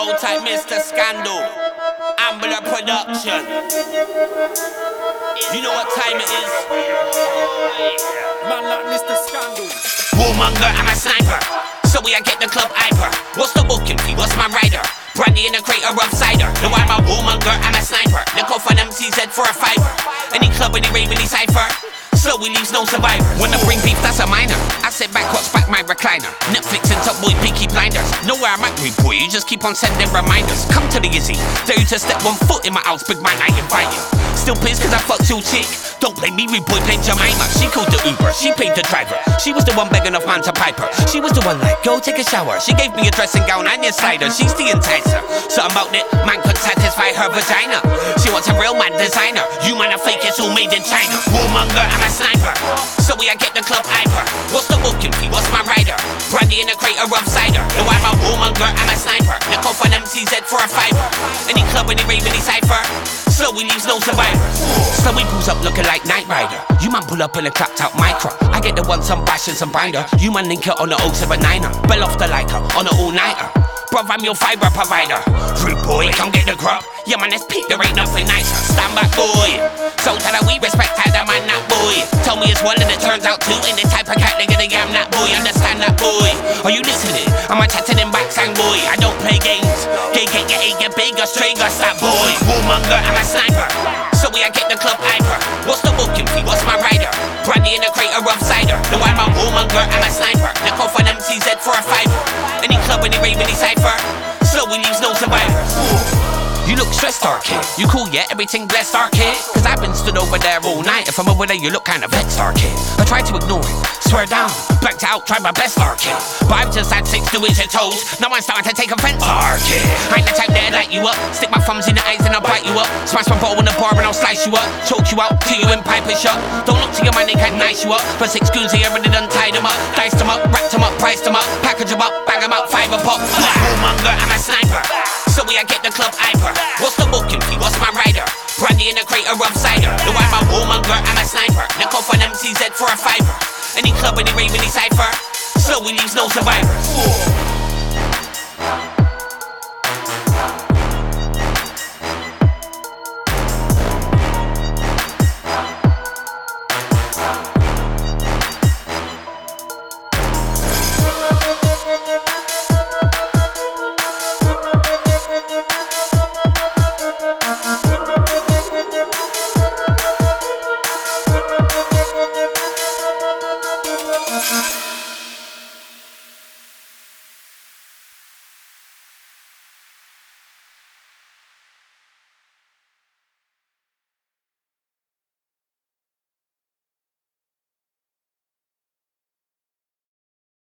Old type Mr. Skandal. Ambler Production. You know what time it is? Man like Mr. Skandal. Warmonger, I'm a sniper. So we I get the club hyper. What's the booking fee? What's my rider? Brandy in a crate of rough cider. No, I'm a warmonger, I'm a sniper. Look off on MTZ for a fiver. Any club, any rave, any cipher. Slowie leaves no survivor. When I bring beef, that's a minor. I sit back, watch back my recliner. Netflix and Top Boy, Peaky Blinders. Know where I'm at, boy. You just keep on sending reminders. Come to the Izzy. Dare you to step one foot in my house, big man, I invite you. Still pissed cause I fucked your chick. Don't blame me, rude boy, blame Jemima. She called the Uber, she paid the driver. She was the one begging off man to pipe her. She was the one like, go take a shower. She gave me a dressing gown and your cider. She's the enticer. Something about it, man could satisfy her vagina. She wants a real man designer. All made in China. Warmonger, I'm a sniper. So we I get the club hyper. What's the booking fee? What's my rider? Brandy in a crate of cider. No, I'm a warmonger, I'm a sniper. Look off on MCZ for a fiver. Any club, any rave, any cipher. Slowie leaves no survivors. Slowie pulls up looking like Knight Rider. You man pull up in a clapped out micro. I get the one some bash and some binder. You man link it on the 079er. Bell off the lighter on the all nighter. Bruv, I'm your fiber provider. Rude boy, come get the grub. Yeah, man, let's peak, there ain't nothing nice. Stand back, boy. So tell her we respect her, that man, that boy. Tell me it's one and it turns out two. Ain't the type of cat nigga that I'm that boy. Understand that boy? Are you listening? I'm a chatting in back, sang boy. I don't play games. Get, get, get, get bigger, straight, that boy. Warmonger, I'm a sniper. I get the club hyper. What's the booking fee? What's my rider? Brandy in a crate of cider. No, I'm a warmonger, I'm a sniper. Look off on MCZ for a fiver. Any club, any rave, any cipher. Slowie leaves no survivors. You cool, yeah? Everything blessed, our kid. Cause I've been stood over there all night. If I'm over there, you look kinda vexed, our kid. I tried to ignore it, swear down. Blacked out, tried my best, our kid. But I've just had six new inch toes. Now I'm starting to take offense, our kid. I ain't the type that light you up. Stick my thumbs in the eyes and I'll bite you up. Smash my bottle in the bar and I'll slice you up. Choke you out, till you in pipe and shut. Don't look to your man, they can nice you up. But six goons here already done tied them up. Diced them What's the booking fee? What's my rider? Brandy in a crate of cider. No, I'm a warmonger, I'm a sniper. Look off on MCZ for a fiver. Any club, any rave, any cipher. Slowie leaves no survivors.